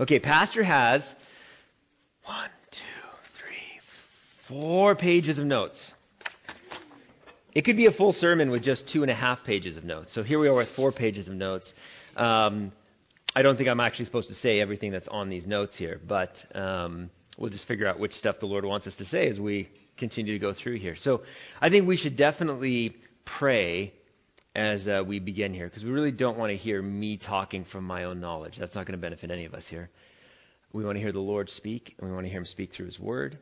Okay, Pastor has one, two, three, four pages of notes. It could be a full sermon with just two and a half pages of notes. So here we are with four pages of notes. Um, I don't think I'm actually supposed to say everything that's on these notes here, but um, we'll just figure out which stuff the Lord wants us to say as we continue to go through here. So I think we should definitely pray as uh, we begin here because we really don't want to hear me talking from my own knowledge. That's not going to benefit any of us here. We want to hear the Lord speak, and we want to hear Him speak through His Word.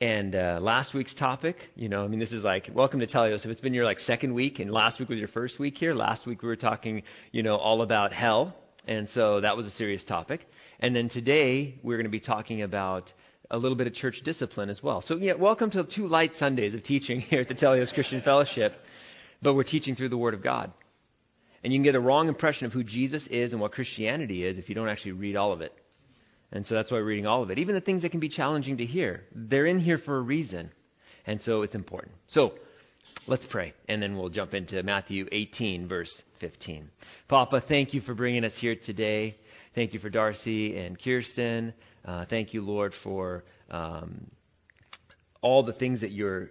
And uh, last week's topic, you know, I mean, this is like, welcome to Teleios. If it's been your like second week, and last week was your first week here, last week we were talking, you know, all about hell, and so that was a serious topic. And then today we're going to be talking about a little bit of church discipline as well. So, yeah, welcome to two light Sundays of teaching here at the Teleios Christian Fellowship, but we're teaching through the Word of God. And you can get a wrong impression of who Jesus is and what Christianity is if you don't actually read all of it. And so that's why we're reading all of it. Even the things that can be challenging to hear, they're in here for a reason. And so it's important. So let's pray, and then we'll jump into Matthew 18, verse 15. Papa, thank you for bringing us here today. Thank you for Darcy and Kirsten. Uh, thank you, Lord, for um, all the things that you're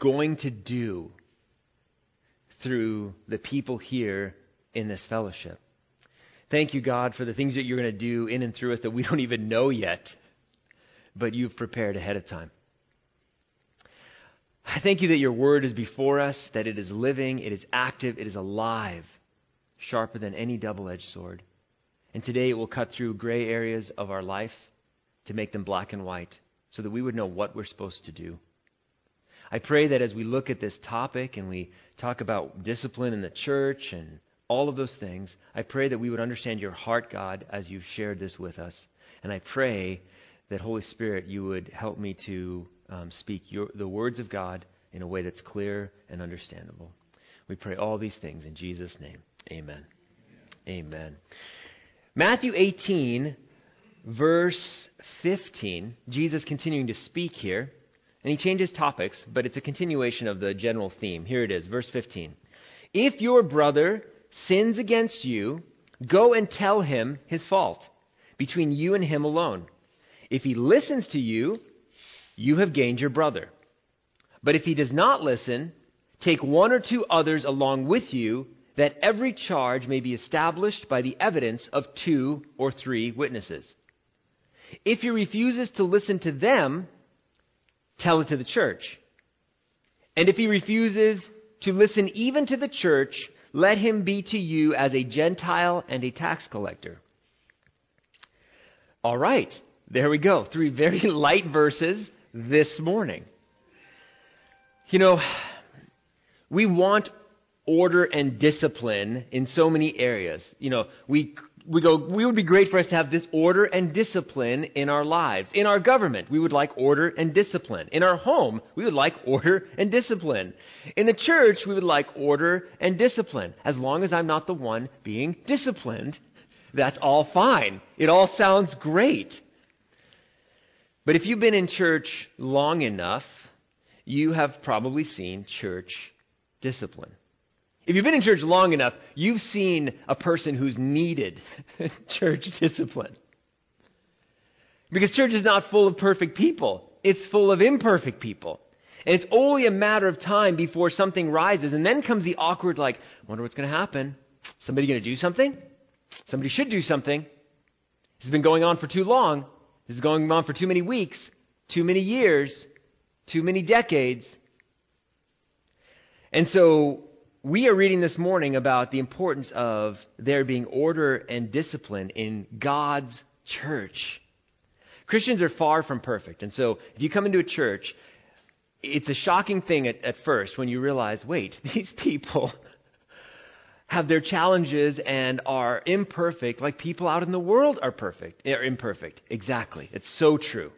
going to do through the people here in this fellowship. Thank you, God, for the things that you're going to do in and through us that we don't even know yet, but you've prepared ahead of time. I thank you that your word is before us, that it is living, it is active, it is alive, sharper than any double edged sword. And today it will cut through gray areas of our life to make them black and white so that we would know what we're supposed to do. I pray that as we look at this topic and we talk about discipline in the church and all of those things, I pray that we would understand your heart, God, as you've shared this with us. And I pray that, Holy Spirit, you would help me to um, speak your, the words of God in a way that's clear and understandable. We pray all these things in Jesus' name. Amen. Amen. Amen. Matthew 18, verse 15, Jesus continuing to speak here, and he changes topics, but it's a continuation of the general theme. Here it is, verse 15. If your brother sins against you, go and tell him his fault between you and him alone. If he listens to you, you have gained your brother. But if he does not listen, take one or two others along with you, that every charge may be established by the evidence of two or three witnesses. If he refuses to listen to them, tell it to the church. And if he refuses to listen even to the church, let him be to you as a Gentile and a tax collector. All right, there we go. Three very light verses this morning. You know, we want order and discipline in so many areas. You know, we we go, we would be great for us to have this order and discipline in our lives. In our government, we would like order and discipline. In our home, we would like order and discipline. In the church, we would like order and discipline. As long as I'm not the one being disciplined, that's all fine. It all sounds great. But if you've been in church long enough, you have probably seen church discipline. If you've been in church long enough, you've seen a person who's needed church discipline. Because church is not full of perfect people, it's full of imperfect people. And it's only a matter of time before something rises. And then comes the awkward, like, I wonder what's going to happen. Somebody going to do something? Somebody should do something. This has been going on for too long. This is going on for too many weeks, too many years, too many decades. And so we are reading this morning about the importance of there being order and discipline in God's church. Christians are far from perfect. And so if you come into a church, it's a shocking thing at, at first when you realize wait, these people have their challenges and are imperfect like people out in the world are perfect eh, are imperfect exactly it's so true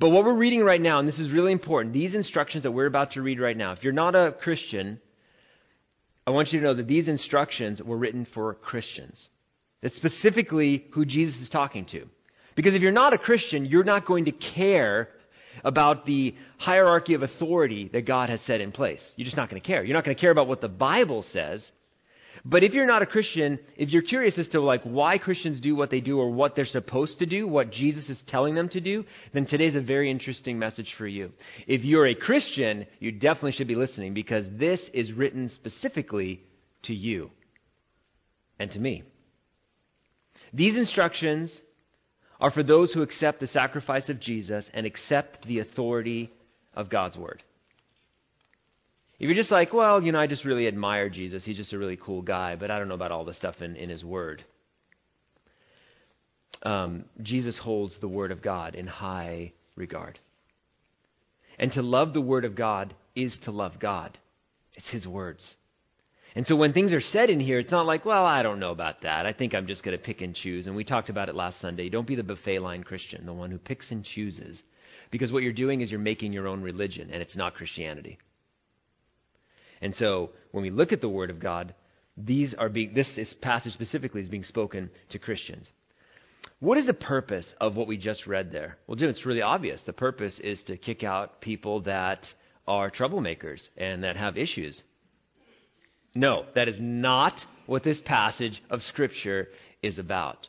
but what we're reading right now and this is really important these instructions that we're about to read right now if you're not a christian I want you to know that these instructions were written for Christians. That's specifically who Jesus is talking to. Because if you're not a Christian, you're not going to care about the hierarchy of authority that God has set in place. You're just not going to care. You're not going to care about what the Bible says. But if you're not a Christian, if you're curious as to like why Christians do what they do or what they're supposed to do, what Jesus is telling them to do, then today's a very interesting message for you. If you're a Christian, you definitely should be listening because this is written specifically to you and to me. These instructions are for those who accept the sacrifice of Jesus and accept the authority of God's word. If you're just like, well, you know, I just really admire Jesus. He's just a really cool guy, but I don't know about all the stuff in, in his word. Um, Jesus holds the word of God in high regard. And to love the word of God is to love God. It's his words. And so when things are said in here, it's not like, well, I don't know about that. I think I'm just going to pick and choose. And we talked about it last Sunday. Don't be the buffet line Christian, the one who picks and chooses. Because what you're doing is you're making your own religion, and it's not Christianity. And so when we look at the Word of God, these are being, this passage specifically is being spoken to Christians. What is the purpose of what we just read there? Well, Jim, it's really obvious. The purpose is to kick out people that are troublemakers and that have issues. No, that is not what this passage of Scripture is about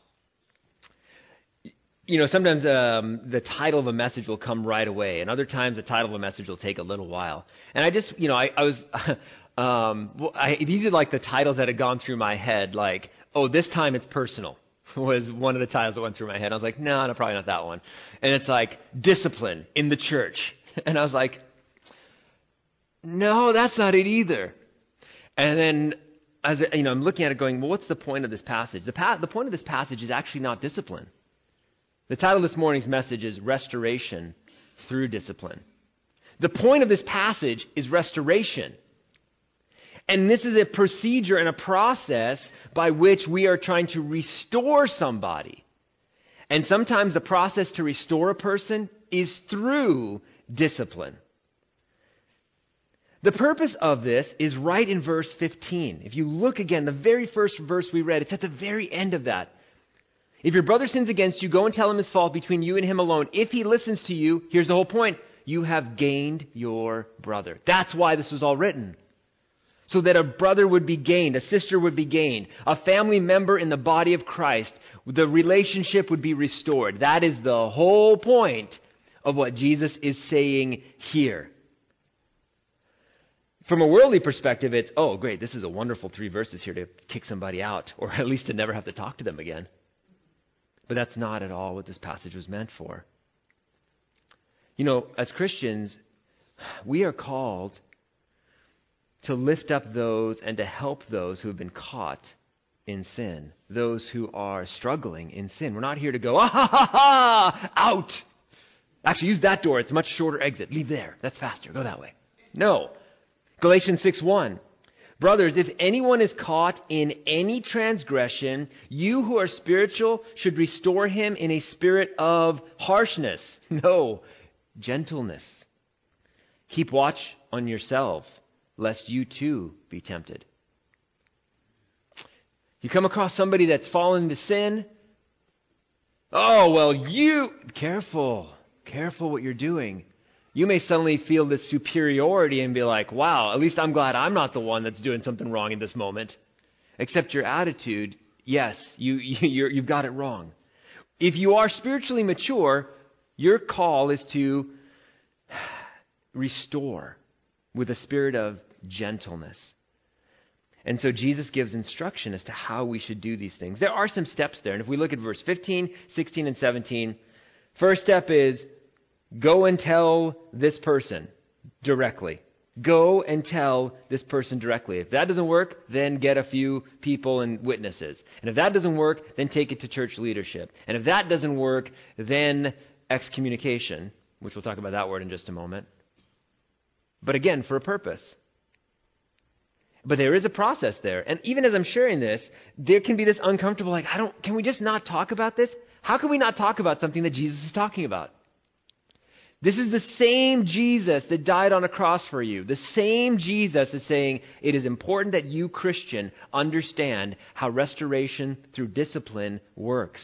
you know, sometimes um, the title of a message will come right away, and other times the title of a message will take a little while. And I just, you know, I, I was, um, well, I, these are like the titles that had gone through my head, like, oh, this time it's personal was one of the titles that went through my head. I was like, no, no, probably not that one. And it's like discipline in the church, and I was like, no, that's not it either. And then as you know, I'm looking at it, going, well, what's the point of this passage? The, pa- the point of this passage is actually not discipline. The title of this morning's message is Restoration Through Discipline. The point of this passage is restoration. And this is a procedure and a process by which we are trying to restore somebody. And sometimes the process to restore a person is through discipline. The purpose of this is right in verse 15. If you look again, the very first verse we read, it's at the very end of that. If your brother sins against you, go and tell him his fault between you and him alone. If he listens to you, here's the whole point you have gained your brother. That's why this was all written. So that a brother would be gained, a sister would be gained, a family member in the body of Christ, the relationship would be restored. That is the whole point of what Jesus is saying here. From a worldly perspective, it's, oh, great, this is a wonderful three verses here to kick somebody out, or at least to never have to talk to them again. But that's not at all what this passage was meant for. You know, as Christians, we are called to lift up those and to help those who have been caught in sin, those who are struggling in sin. We're not here to go, ah ha ha ha, out. Actually, use that door. It's a much shorter exit. Leave there. That's faster. Go that way. No. Galatians 6 1. Brothers, if anyone is caught in any transgression, you who are spiritual should restore him in a spirit of harshness. No, gentleness. Keep watch on yourselves, lest you too be tempted. You come across somebody that's fallen into sin. Oh, well, you. Careful. Careful what you're doing you may suddenly feel this superiority and be like, wow, at least I'm glad I'm not the one that's doing something wrong in this moment. Except your attitude, yes, you, you, you've got it wrong. If you are spiritually mature, your call is to restore with a spirit of gentleness. And so Jesus gives instruction as to how we should do these things. There are some steps there. And if we look at verse 15, 16, and 17, first step is Go and tell this person directly. Go and tell this person directly. If that doesn't work, then get a few people and witnesses. And if that doesn't work, then take it to church leadership. And if that doesn't work, then excommunication, which we'll talk about that word in just a moment. But again, for a purpose. But there is a process there. And even as I'm sharing this, there can be this uncomfortable, like, I don't, can we just not talk about this? How can we not talk about something that Jesus is talking about? This is the same Jesus that died on a cross for you. The same Jesus is saying it is important that you, Christian, understand how restoration through discipline works.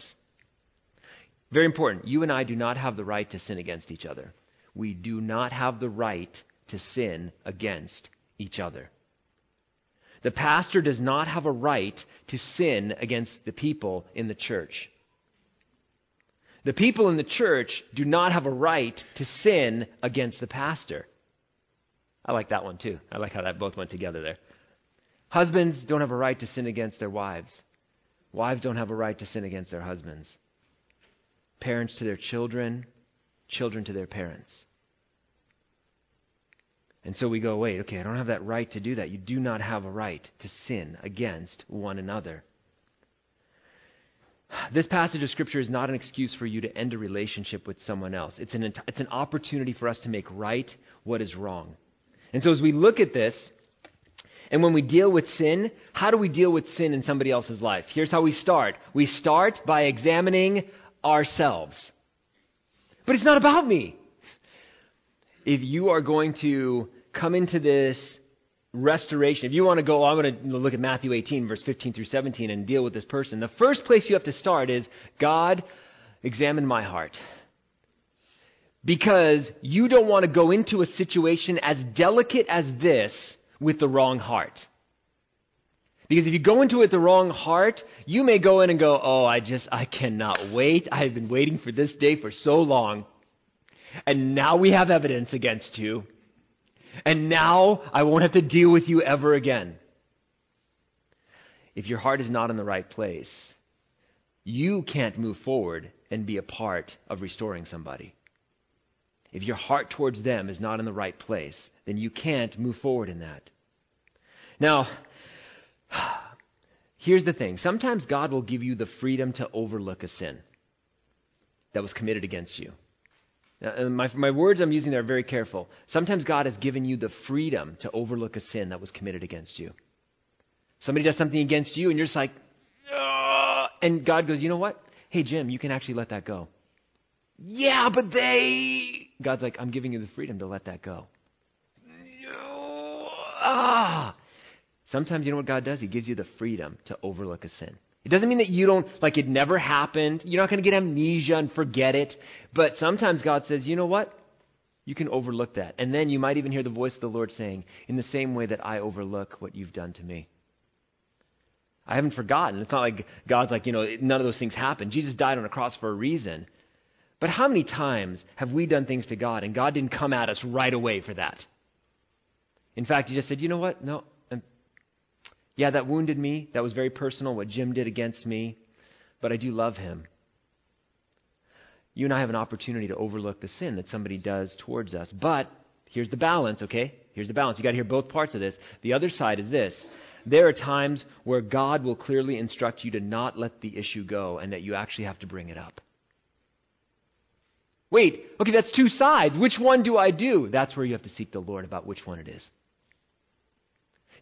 Very important. You and I do not have the right to sin against each other. We do not have the right to sin against each other. The pastor does not have a right to sin against the people in the church. The people in the church do not have a right to sin against the pastor. I like that one too. I like how that both went together there. Husbands don't have a right to sin against their wives. Wives don't have a right to sin against their husbands. Parents to their children, children to their parents. And so we go, wait, okay, I don't have that right to do that. You do not have a right to sin against one another. This passage of Scripture is not an excuse for you to end a relationship with someone else. It's an, it's an opportunity for us to make right what is wrong. And so as we look at this, and when we deal with sin, how do we deal with sin in somebody else's life? Here's how we start we start by examining ourselves. But it's not about me. If you are going to come into this restoration, if you want to go, I'm going to look at Matthew 18, verse 15 through 17, and deal with this person, the first place you have to start is God, examine my heart. Because you don't want to go into a situation as delicate as this with the wrong heart. Because if you go into it with the wrong heart, you may go in and go, Oh, I just, I cannot wait. I've been waiting for this day for so long. And now we have evidence against you. And now I won't have to deal with you ever again. If your heart is not in the right place, you can't move forward and be a part of restoring somebody. If your heart towards them is not in the right place, then you can't move forward in that. Now, here's the thing sometimes God will give you the freedom to overlook a sin that was committed against you. Now, my, my words I'm using there are very careful. Sometimes God has given you the freedom to overlook a sin that was committed against you. Somebody does something against you, and you're just like, Ugh! and God goes, you know what? Hey, Jim, you can actually let that go. Yeah, but they. God's like, I'm giving you the freedom to let that go. Ah. Sometimes you know what God does? He gives you the freedom to overlook a sin. It doesn't mean that you don't, like it never happened. You're not going to get amnesia and forget it. But sometimes God says, you know what? You can overlook that. And then you might even hear the voice of the Lord saying, in the same way that I overlook what you've done to me. I haven't forgotten. It's not like God's like, you know, none of those things happened. Jesus died on a cross for a reason. But how many times have we done things to God and God didn't come at us right away for that? In fact, He just said, you know what? No. Yeah, that wounded me. That was very personal, what Jim did against me. But I do love him. You and I have an opportunity to overlook the sin that somebody does towards us. But here's the balance, okay? Here's the balance. You've got to hear both parts of this. The other side is this there are times where God will clearly instruct you to not let the issue go and that you actually have to bring it up. Wait, okay, that's two sides. Which one do I do? That's where you have to seek the Lord about which one it is.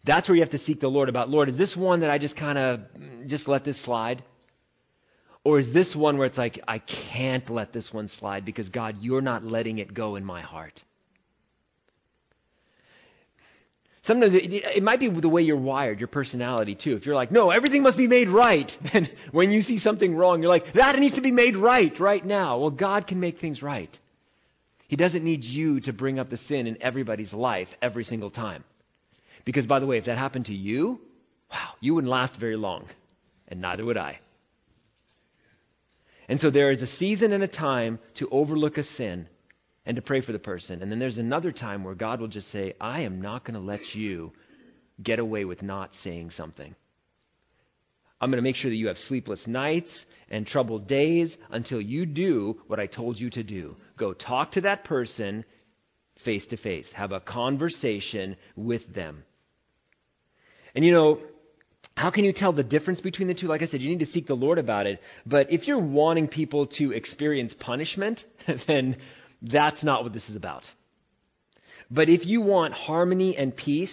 That's where you have to seek the Lord about, Lord, is this one that I just kind of just let this slide? Or is this one where it's like, I can't let this one slide because, God, you're not letting it go in my heart? Sometimes it, it, might be the way you're wired, your personality too. If you're like, no, everything must be made right, then when you see something wrong, you're like, that needs to be made right right now. Well, God can make things right. He doesn't need you to bring up the sin in everybody's life every single time. Because, by the way, if that happened to you, wow, you wouldn't last very long, and neither would I. And so there is a season and a time to overlook a sin and to pray for the person. And then there's another time where God will just say, I am not going to let you get away with not saying something. I'm going to make sure that you have sleepless nights and troubled days until you do what I told you to do. Go talk to that person face to face, have a conversation with them. And you know, how can you tell the difference between the two? Like I said, you need to seek the Lord about it. But if you're wanting people to experience punishment, then that's not what this is about. But if you want harmony and peace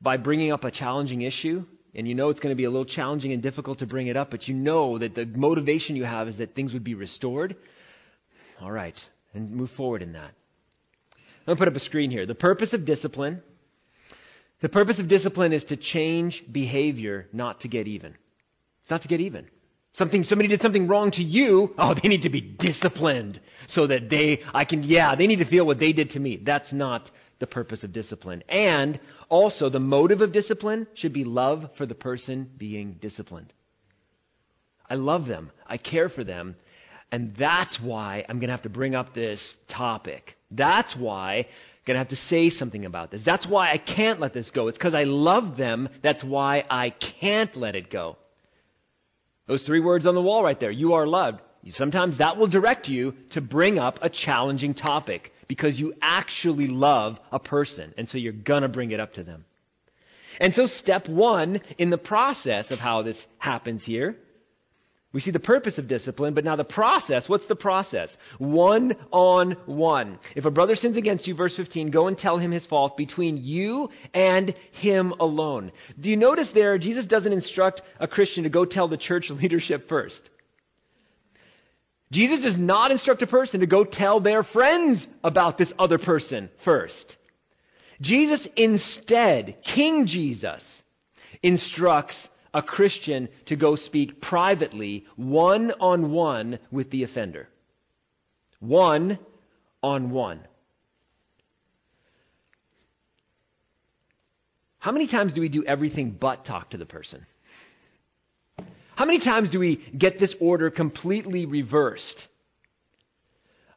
by bringing up a challenging issue, and you know it's going to be a little challenging and difficult to bring it up, but you know that the motivation you have is that things would be restored, all right, and move forward in that. I'm going to put up a screen here. The purpose of discipline. The purpose of discipline is to change behavior, not to get even. It's not to get even. Something, somebody did something wrong to you. Oh, they need to be disciplined so that they, I can, yeah, they need to feel what they did to me. That's not the purpose of discipline. And also, the motive of discipline should be love for the person being disciplined. I love them, I care for them, and that's why I'm going to have to bring up this topic. That's why going to have to say something about this. That's why I can't let this go. It's because I love them. That's why I can't let it go. Those three words on the wall right there you are loved. Sometimes that will direct you to bring up a challenging topic because you actually love a person, and so you're going to bring it up to them. And so, step one in the process of how this happens here, we see the purpose of discipline, but now the process. What's the process? One on one. If a brother sins against you, verse 15, go and tell him his fault between you and him alone. Do you notice there, Jesus doesn't instruct a Christian to go tell the church leadership first. Jesus does not instruct a person to go tell their friends about this other person first. Jesus instead, King Jesus, instructs a Christian to go speak privately, one on one, with the offender. One on one. How many times do we do everything but talk to the person? How many times do we get this order completely reversed?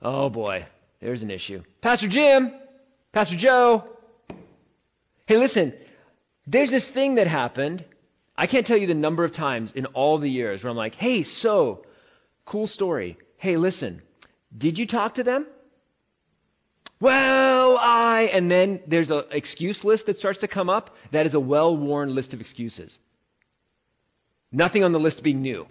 Oh boy, there's an issue. Pastor Jim, Pastor Joe, hey, listen, there's this thing that happened. I can't tell you the number of times in all the years where I'm like, hey, so, cool story. Hey, listen, did you talk to them? Well, I, and then there's an excuse list that starts to come up. That is a well worn list of excuses. Nothing on the list being new.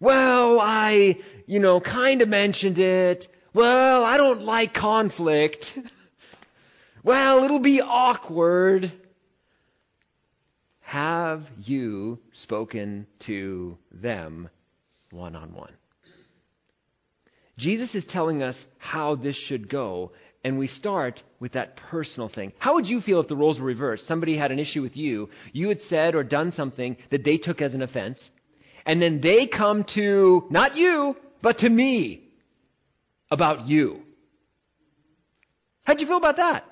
Well, I, you know, kind of mentioned it. Well, I don't like conflict. well, it'll be awkward. Have you spoken to them one on one? Jesus is telling us how this should go, and we start with that personal thing. How would you feel if the roles were reversed? Somebody had an issue with you, you had said or done something that they took as an offense, and then they come to, not you, but to me about you. How'd you feel about that?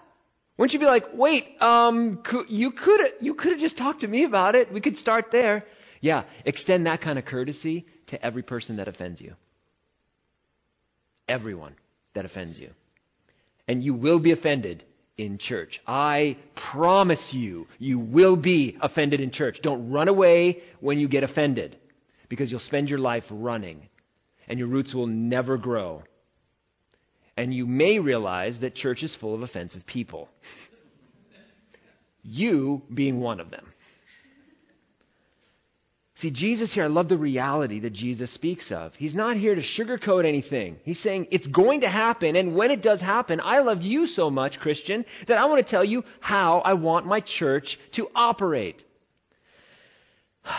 Wouldn't you be like, wait, um, you could you could have just talked to me about it. We could start there. Yeah, extend that kind of courtesy to every person that offends you. Everyone that offends you and you will be offended in church. I promise you, you will be offended in church. Don't run away when you get offended because you'll spend your life running and your roots will never grow. And you may realize that church is full of offensive people. You being one of them. See, Jesus here, I love the reality that Jesus speaks of. He's not here to sugarcoat anything. He's saying it's going to happen, and when it does happen, I love you so much, Christian, that I want to tell you how I want my church to operate.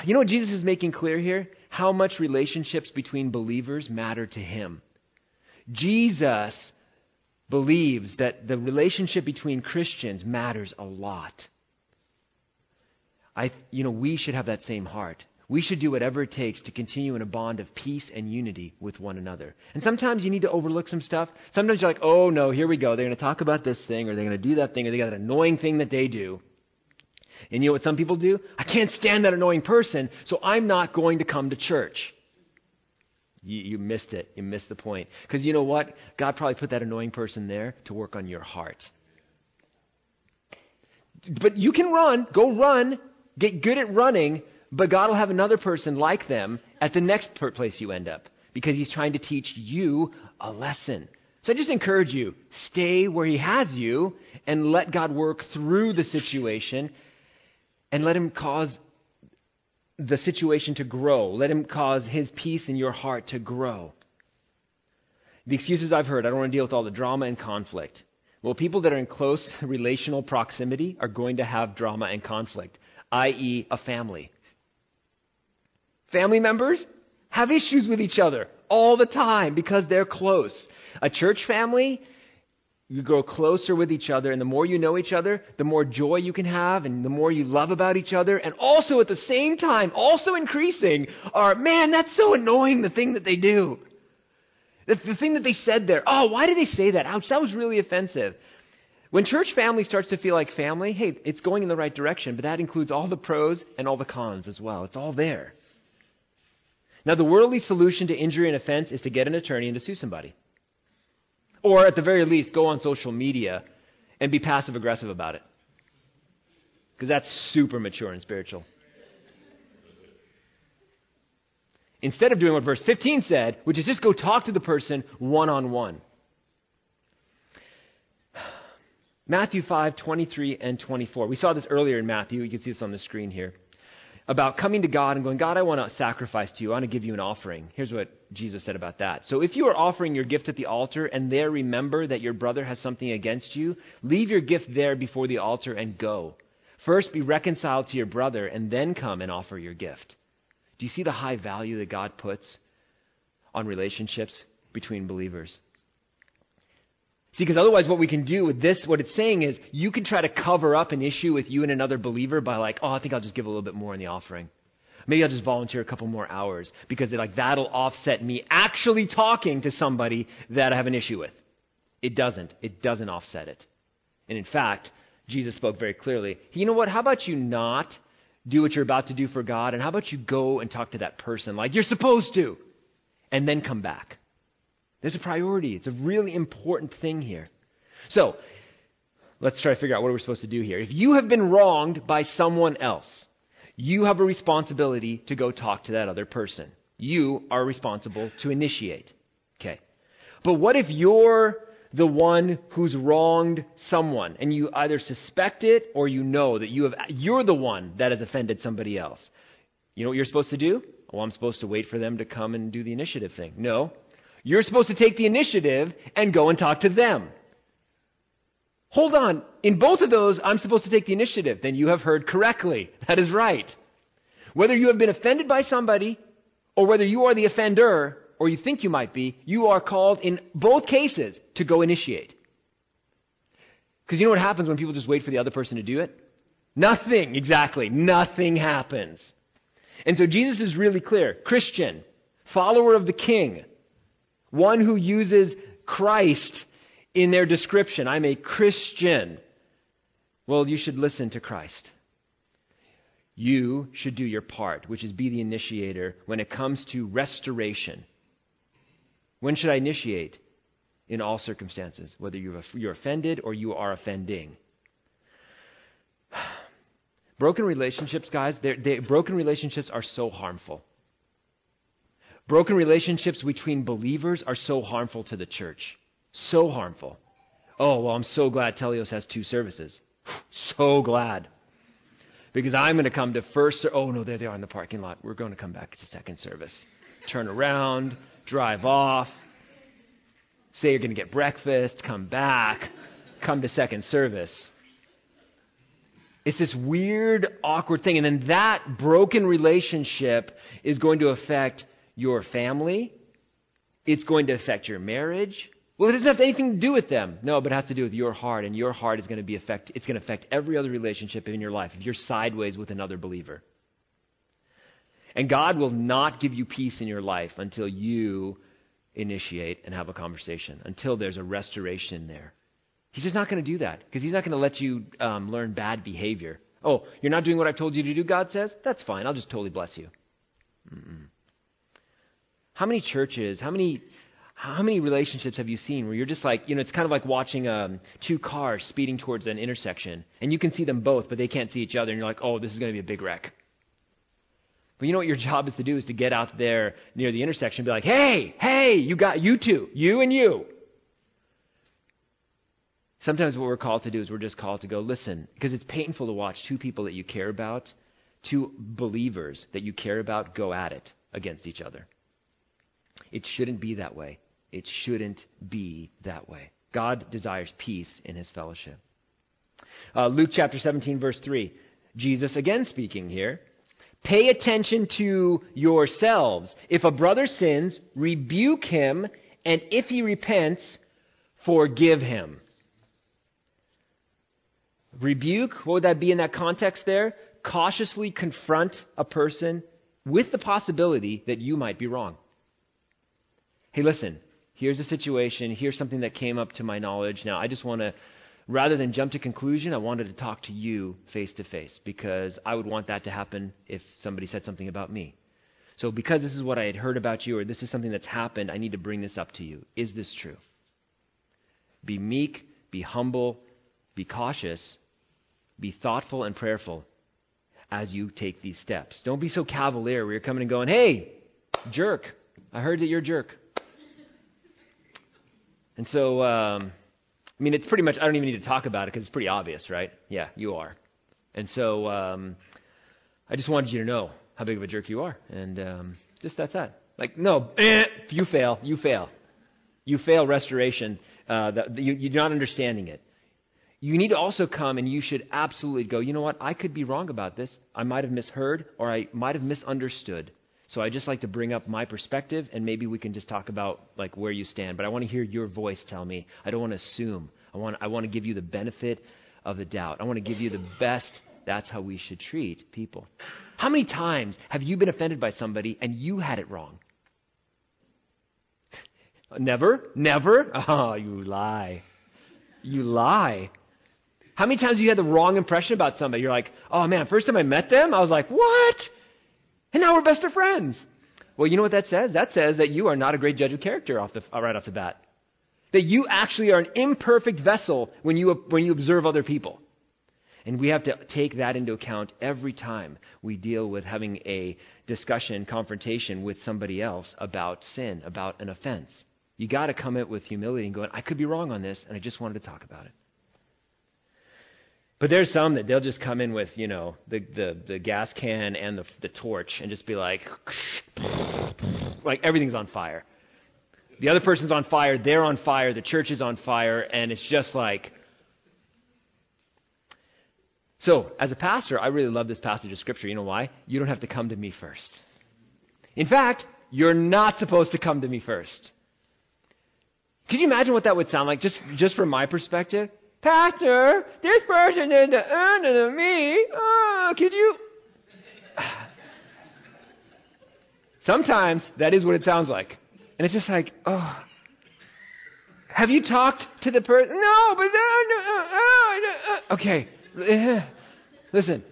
You know what Jesus is making clear here? How much relationships between believers matter to him. Jesus believes that the relationship between Christians matters a lot. I, you know, we should have that same heart. We should do whatever it takes to continue in a bond of peace and unity with one another. And sometimes you need to overlook some stuff. Sometimes you're like, oh no, here we go. They're going to talk about this thing, or they're going to do that thing, or they got that annoying thing that they do. And you know what some people do? I can't stand that annoying person, so I'm not going to come to church. You, you missed it. You missed the point. Because you know what? God probably put that annoying person there to work on your heart. But you can run. Go run. Get good at running but God will have another person like them at the next place you end up because He's trying to teach you a lesson. So I just encourage you stay where He has you and let God work through the situation and let Him cause the situation to grow. Let Him cause His peace in your heart to grow. The excuses I've heard, I don't want to deal with all the drama and conflict. Well, people that are in close relational proximity are going to have drama and conflict, i.e., a family. Family members have issues with each other all the time because they're close. A church family, you grow closer with each other, and the more you know each other, the more joy you can have, and the more you love about each other. And also at the same time, also increasing are, man, that's so annoying, the thing that they do. The, the thing that they said there. Oh, why did they say that? Ouch, that was really offensive. When church family starts to feel like family, hey, it's going in the right direction, but that includes all the pros and all the cons as well. It's all there. Now, the worldly solution to injury and offense is to get an attorney and to sue somebody. Or, at the very least, go on social media and be passive aggressive about it. Because that's super mature and spiritual. Instead of doing what verse 15 said, which is just go talk to the person one on one. Matthew 5, 23 and 24. We saw this earlier in Matthew. You can see this on the screen here. About coming to God and going, God, I want to sacrifice to you. I want to give you an offering. Here's what Jesus said about that. So if you are offering your gift at the altar and there remember that your brother has something against you, leave your gift there before the altar and go. First be reconciled to your brother and then come and offer your gift. Do you see the high value that God puts on relationships between believers? See, because otherwise, what we can do with this, what it's saying is, you can try to cover up an issue with you and another believer by like, oh, I think I'll just give a little bit more in the offering. Maybe I'll just volunteer a couple more hours because like that'll offset me actually talking to somebody that I have an issue with. It doesn't. It doesn't offset it. And in fact, Jesus spoke very clearly. You know what? How about you not do what you're about to do for God, and how about you go and talk to that person like you're supposed to, and then come back? There's a priority. It's a really important thing here. So, let's try to figure out what we're supposed to do here. If you have been wronged by someone else, you have a responsibility to go talk to that other person. You are responsible to initiate. Okay. But what if you're the one who's wronged someone and you either suspect it or you know that you have you're the one that has offended somebody else? You know what you're supposed to do? Oh, I'm supposed to wait for them to come and do the initiative thing. No. You're supposed to take the initiative and go and talk to them. Hold on. In both of those, I'm supposed to take the initiative. Then you have heard correctly. That is right. Whether you have been offended by somebody or whether you are the offender or you think you might be, you are called in both cases to go initiate. Because you know what happens when people just wait for the other person to do it? Nothing, exactly. Nothing happens. And so Jesus is really clear Christian, follower of the King, one who uses Christ in their description. I'm a Christian. Well, you should listen to Christ. You should do your part, which is be the initiator when it comes to restoration. When should I initiate? In all circumstances, whether you're offended or you are offending. Broken relationships, guys, they, broken relationships are so harmful. Broken relationships between believers are so harmful to the church. So harmful. Oh, well, I'm so glad Teleios has two services. so glad. Because I'm going to come to first. Oh, no, there they are in the parking lot. We're going to come back to second service. Turn around, drive off, say you're going to get breakfast, come back, come to second service. It's this weird, awkward thing. And then that broken relationship is going to affect your family. It's going to affect your marriage. Well, it doesn't have anything to do with them. No, but it has to do with your heart, and your heart is going to be affect, it's going to affect every other relationship in your life if you're sideways with another believer. And God will not give you peace in your life until you initiate and have a conversation, until there's a restoration there. He's just not going to do that because He's not going to let you um, learn bad behavior. Oh, you're not doing what I've told you to do, God says? That's fine. I'll just totally bless you. Mm-mm. How many churches, how many, how many relationships have you seen where you're just like, you know, it's kind of like watching um, two cars speeding towards an intersection, and you can see them both, but they can't see each other, and you're like, oh, this is going to be a big wreck. But you know what your job is to do is to get out there near the intersection and be like, hey, hey, you got you two, you and you. Sometimes what we're called to do is we're just called to go, listen, because it's painful to watch two people that you care about, two believers that you care about, go at it against each other. It shouldn't be that way. It shouldn't be that way. God desires peace in his fellowship. Uh, Luke chapter 17, verse 3. Jesus, again speaking here, pay attention to yourselves. If a brother sins, rebuke him, and if he repents, forgive him. Rebuke, what would that be in that context there? Cautiously confront a person with the possibility that you might be wrong hey, listen, here's a situation, here's something that came up to my knowledge. Now, I just want to rather than jump to conclusion, I wanted to talk to you face to face because I would want that to happen if somebody said something about me. So, because this is what I had heard about you, or this is something that's happened, I need to bring this up to you. Is this true? Be meek, be humble, be cautious, be thoughtful and prayerful as you take these steps. Don't be so cavalier where you're coming and going, hey, jerk, I heard that you're a jerk. And so, um, I mean, it's pretty much, I don't even need to talk about it because it's pretty obvious, right? Yeah, you are. And so, um, I just wanted you to know how big of a jerk you are. And um, just that's that. Like, no, eh, you fail, you fail. You fail restoration. Uh, the, the, you, you're not understanding it. You need to also come and you should absolutely go, you know what? I could be wrong about this. I might have misheard or I might have misunderstood. So I just like to bring up my perspective, and maybe we can just talk about like where you stand. But I want to hear your voice tell me. I don't want to assume. I want I want to give you the benefit of the doubt. I want to give you the best. That's how we should treat people. How many times have you been offended by somebody and you had it wrong? Never, never. Oh, you lie. You lie. How many times have you had the wrong impression about somebody? You're like, oh man, first time I met them, I was like, what? And now we're best of friends. Well, you know what that says? That says that you are not a great judge of character off the, uh, right off the bat. That you actually are an imperfect vessel when you, when you observe other people. And we have to take that into account every time we deal with having a discussion, confrontation with somebody else about sin, about an offense. You got to come it with humility and going, I could be wrong on this, and I just wanted to talk about it. But there's some that they'll just come in with, you know, the, the, the gas can and the, the torch and just be like, like everything's on fire. The other person's on fire, they're on fire, the church is on fire, and it's just like. So, as a pastor, I really love this passage of Scripture. You know why? You don't have to come to me first. In fact, you're not supposed to come to me first. Can you imagine what that would sound like, just, just from my perspective? Pastor, this person is the under me. Oh, could you? Sometimes that is what it sounds like. And it's just like, oh. Have you talked to the person? No, but. Uh, uh, uh, okay. Listen.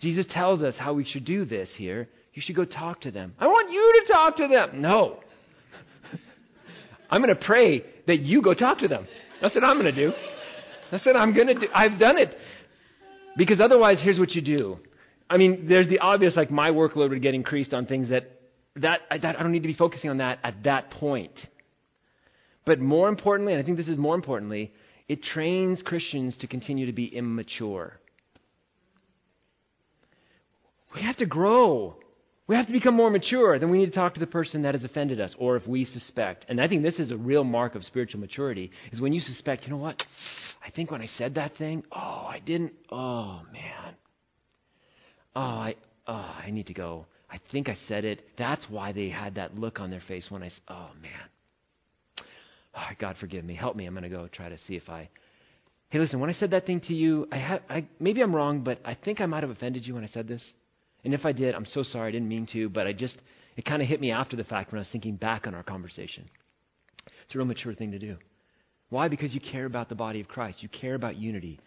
Jesus tells us how we should do this here. You should go talk to them. I want you to talk to them. No. I'm going to pray that you go talk to them. That's what I'm going to do. That's what I'm going to do. I've done it. Because otherwise, here's what you do. I mean, there's the obvious, like my workload would get increased on things that, that, that I don't need to be focusing on that at that point. But more importantly, and I think this is more importantly, it trains Christians to continue to be immature. We have to grow we have to become more mature. Then we need to talk to the person that has offended us, or if we suspect. And I think this is a real mark of spiritual maturity, is when you suspect, you know what? I think when I said that thing, oh, I didn't. Oh, man. Oh, I, oh, I need to go. I think I said it. That's why they had that look on their face when I, oh, man. Oh, God, forgive me. Help me. I'm going to go try to see if I. Hey, listen, when I said that thing to you, I, ha- I maybe I'm wrong, but I think I might have offended you when I said this. And if I did, I'm so sorry. I didn't mean to, but I just, it kind of hit me after the fact when I was thinking back on our conversation. It's a real mature thing to do. Why? Because you care about the body of Christ. You care about unity.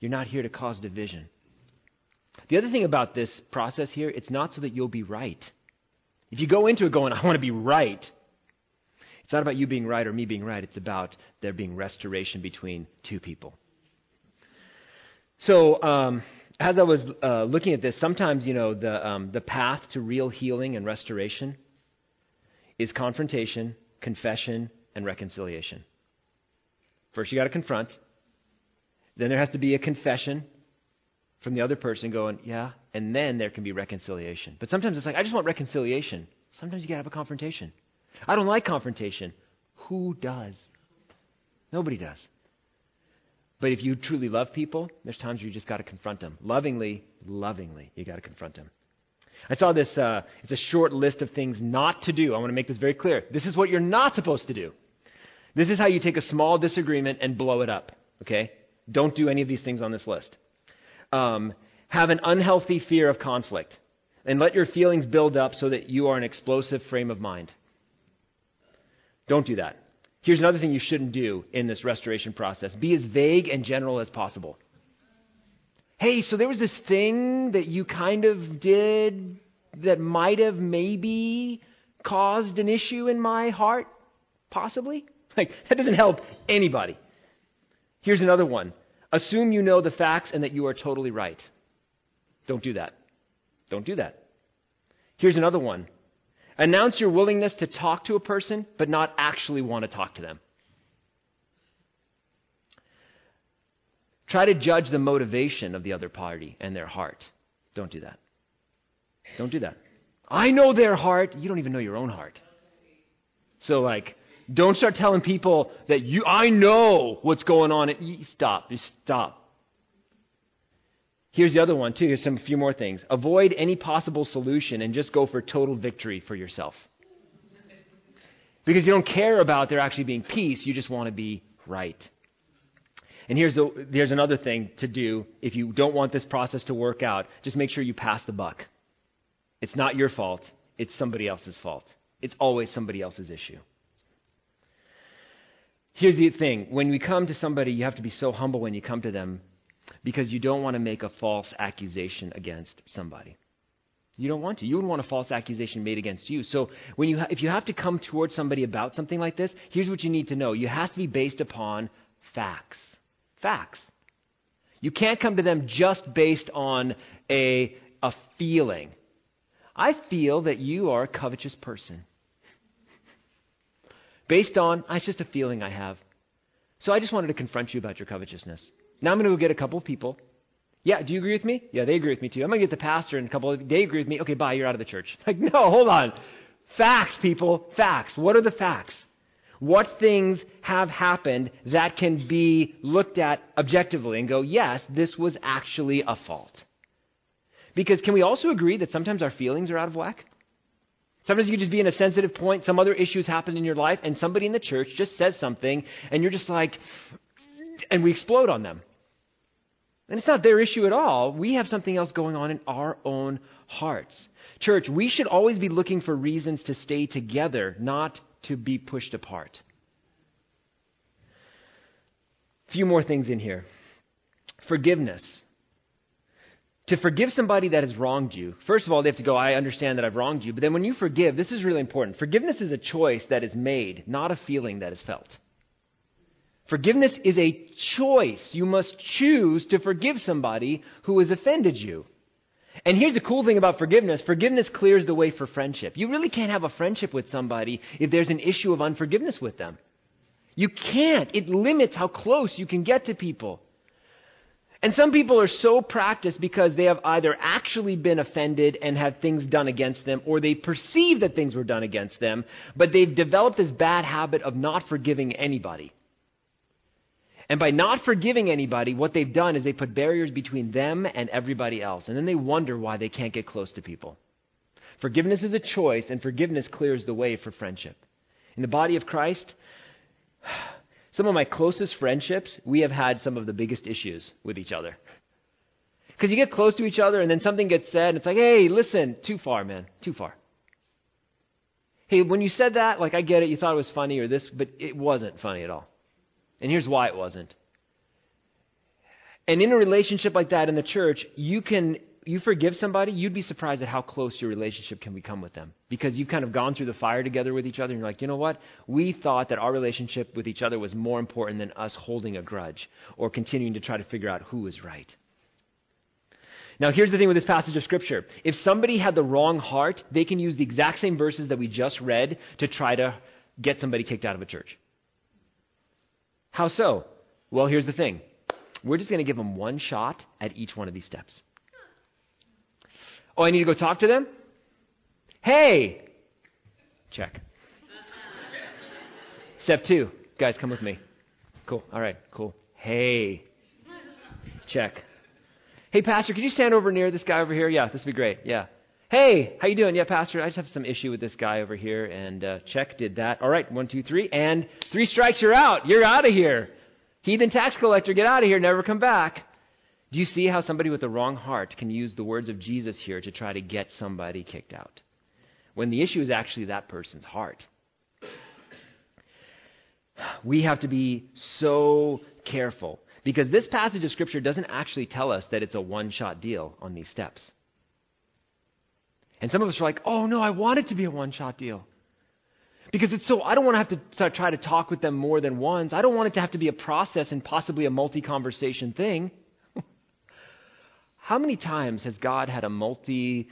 You're not here to cause division. The other thing about this process here, it's not so that you'll be right. If you go into it going, I want to be right, it's not about you being right or me being right. It's about there being restoration between two people. So, um, as I was uh, looking at this, sometimes, you know, the, um, the path to real healing and restoration is confrontation, confession, and reconciliation. First, you got to confront. Then there has to be a confession from the other person going, yeah, and then there can be reconciliation. But sometimes it's like, I just want reconciliation. Sometimes you got to have a confrontation. I don't like confrontation. Who does? Nobody does. But if you truly love people, there's times you just got to confront them. Lovingly, lovingly, you got to confront them. I saw this, uh, it's a short list of things not to do. I want to make this very clear. This is what you're not supposed to do. This is how you take a small disagreement and blow it up, okay? Don't do any of these things on this list. Um, have an unhealthy fear of conflict and let your feelings build up so that you are an explosive frame of mind. Don't do that. Here's another thing you shouldn't do in this restoration process be as vague and general as possible. Hey, so there was this thing that you kind of did that might have maybe caused an issue in my heart, possibly? Like, that doesn't help anybody. Here's another one assume you know the facts and that you are totally right. Don't do that. Don't do that. Here's another one announce your willingness to talk to a person, but not actually want to talk to them. Try to judge the motivation of the other party and their heart. Don't do that. Don't do that. I know their heart. You don't even know your own heart. So, like, don't start telling people that you, I know what's going on. At, Stop. Just stop. Here's the other one, too. Here's some few more things. Avoid any possible solution and just go for total victory for yourself. Because you don't care about there actually being peace, you just want to be right. And here's, the, here's another thing to do if you don't want this process to work out just make sure you pass the buck. It's not your fault, it's somebody else's fault. It's always somebody else's issue. Here's the thing when we come to somebody, you have to be so humble when you come to them because you don't want to make a false accusation against somebody. You don't want to. You wouldn't want a false accusation made against you. So when you ha- if you have to come towards somebody about something like this, here's what you need to know. You have to be based upon facts. Facts. You can't come to them just based on a, a feeling. I feel that you are a covetous person. Based on, ah, it's just a feeling I have. So I just wanted to confront you about your covetousness. Now I'm going to go get a couple of people. Yeah, do you agree with me? Yeah, they agree with me too. I'm going to get the pastor and a couple of, they agree with me. Okay, bye, you're out of the church. Like, no, hold on. Facts, people. Facts. What are the facts? What things have happened that can be looked at objectively and go, yes, this was actually a fault? Because can we also agree that sometimes our feelings are out of whack? Sometimes you just be in a sensitive point, some other issues happen in your life, and somebody in the church just says something, and you're just like, and we explode on them. And it's not their issue at all. We have something else going on in our own hearts. Church, we should always be looking for reasons to stay together, not to be pushed apart. A few more things in here. Forgiveness. To forgive somebody that has wronged you, first of all, they have to go, I understand that I've wronged you. But then when you forgive, this is really important. Forgiveness is a choice that is made, not a feeling that is felt. Forgiveness is a choice. You must choose to forgive somebody who has offended you. And here's the cool thing about forgiveness forgiveness clears the way for friendship. You really can't have a friendship with somebody if there's an issue of unforgiveness with them. You can't. It limits how close you can get to people. And some people are so practiced because they have either actually been offended and had things done against them, or they perceive that things were done against them, but they've developed this bad habit of not forgiving anybody. And by not forgiving anybody, what they've done is they put barriers between them and everybody else. And then they wonder why they can't get close to people. Forgiveness is a choice, and forgiveness clears the way for friendship. In the body of Christ, some of my closest friendships, we have had some of the biggest issues with each other. Because you get close to each other, and then something gets said, and it's like, hey, listen, too far, man, too far. Hey, when you said that, like, I get it, you thought it was funny or this, but it wasn't funny at all. And here's why it wasn't. And in a relationship like that in the church, you can you forgive somebody, you'd be surprised at how close your relationship can become with them. Because you've kind of gone through the fire together with each other, and you're like, you know what? We thought that our relationship with each other was more important than us holding a grudge or continuing to try to figure out who is right. Now, here's the thing with this passage of Scripture. If somebody had the wrong heart, they can use the exact same verses that we just read to try to get somebody kicked out of a church. How so? Well, here's the thing we're just going to give them one shot at each one of these steps. Oh, I need to go talk to them? Hey! Check. Step two. Guys, come with me. Cool. All right, cool. Hey. Check. Hey, Pastor, could you stand over near this guy over here? Yeah, this would be great. Yeah. Hey, how you doing? Yeah, Pastor, I just have some issue with this guy over here. And uh, check, did that. All right, one, two, three. And three strikes, you're out. You're out of here. Heathen tax collector, get out of here. Never come back. Do you see how somebody with the wrong heart can use the words of Jesus here to try to get somebody kicked out? When the issue is actually that person's heart. we have to be so careful because this passage of Scripture doesn't actually tell us that it's a one shot deal on these steps. And some of us are like, oh no, I want it to be a one shot deal. Because it's so, I don't want to have to try to talk with them more than once. I don't want it to have to be a process and possibly a multi conversation thing. How many times has God had a multi,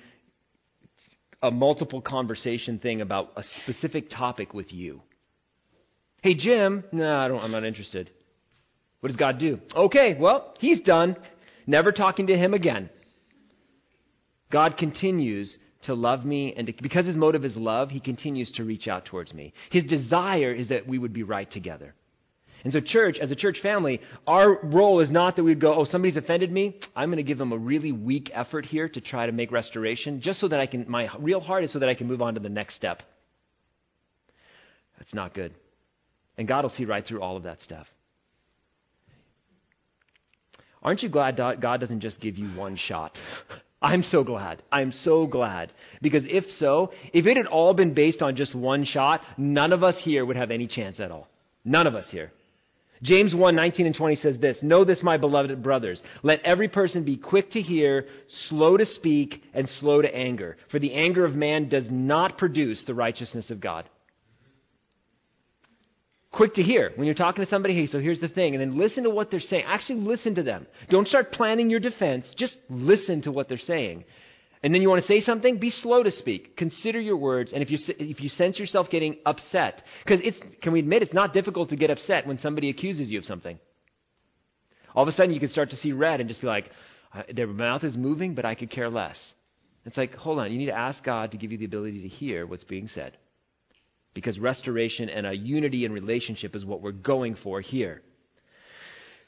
a multiple conversation thing about a specific topic with you? Hey, Jim, no, I don't, I'm not interested. What does God do? Okay, well, he's done. Never talking to him again. God continues to love me, and to, because his motive is love, he continues to reach out towards me. His desire is that we would be right together. And so, church, as a church family, our role is not that we'd go, oh, somebody's offended me. I'm going to give them a really weak effort here to try to make restoration, just so that I can, my real heart is so that I can move on to the next step. That's not good. And God will see right through all of that stuff. Aren't you glad God doesn't just give you one shot? I'm so glad. I'm so glad. Because if so, if it had all been based on just one shot, none of us here would have any chance at all. None of us here. James 1, 19 and 20 says this, Know this, my beloved brothers. Let every person be quick to hear, slow to speak, and slow to anger. For the anger of man does not produce the righteousness of God quick to hear. When you're talking to somebody, hey, so here's the thing, and then listen to what they're saying. Actually, listen to them. Don't start planning your defense. Just listen to what they're saying. And then you want to say something? Be slow to speak. Consider your words. And if you, if you sense yourself getting upset, because it's, can we admit it's not difficult to get upset when somebody accuses you of something? All of a sudden, you can start to see red and just be like, their mouth is moving, but I could care less. It's like, hold on, you need to ask God to give you the ability to hear what's being said because restoration and a unity in relationship is what we're going for here.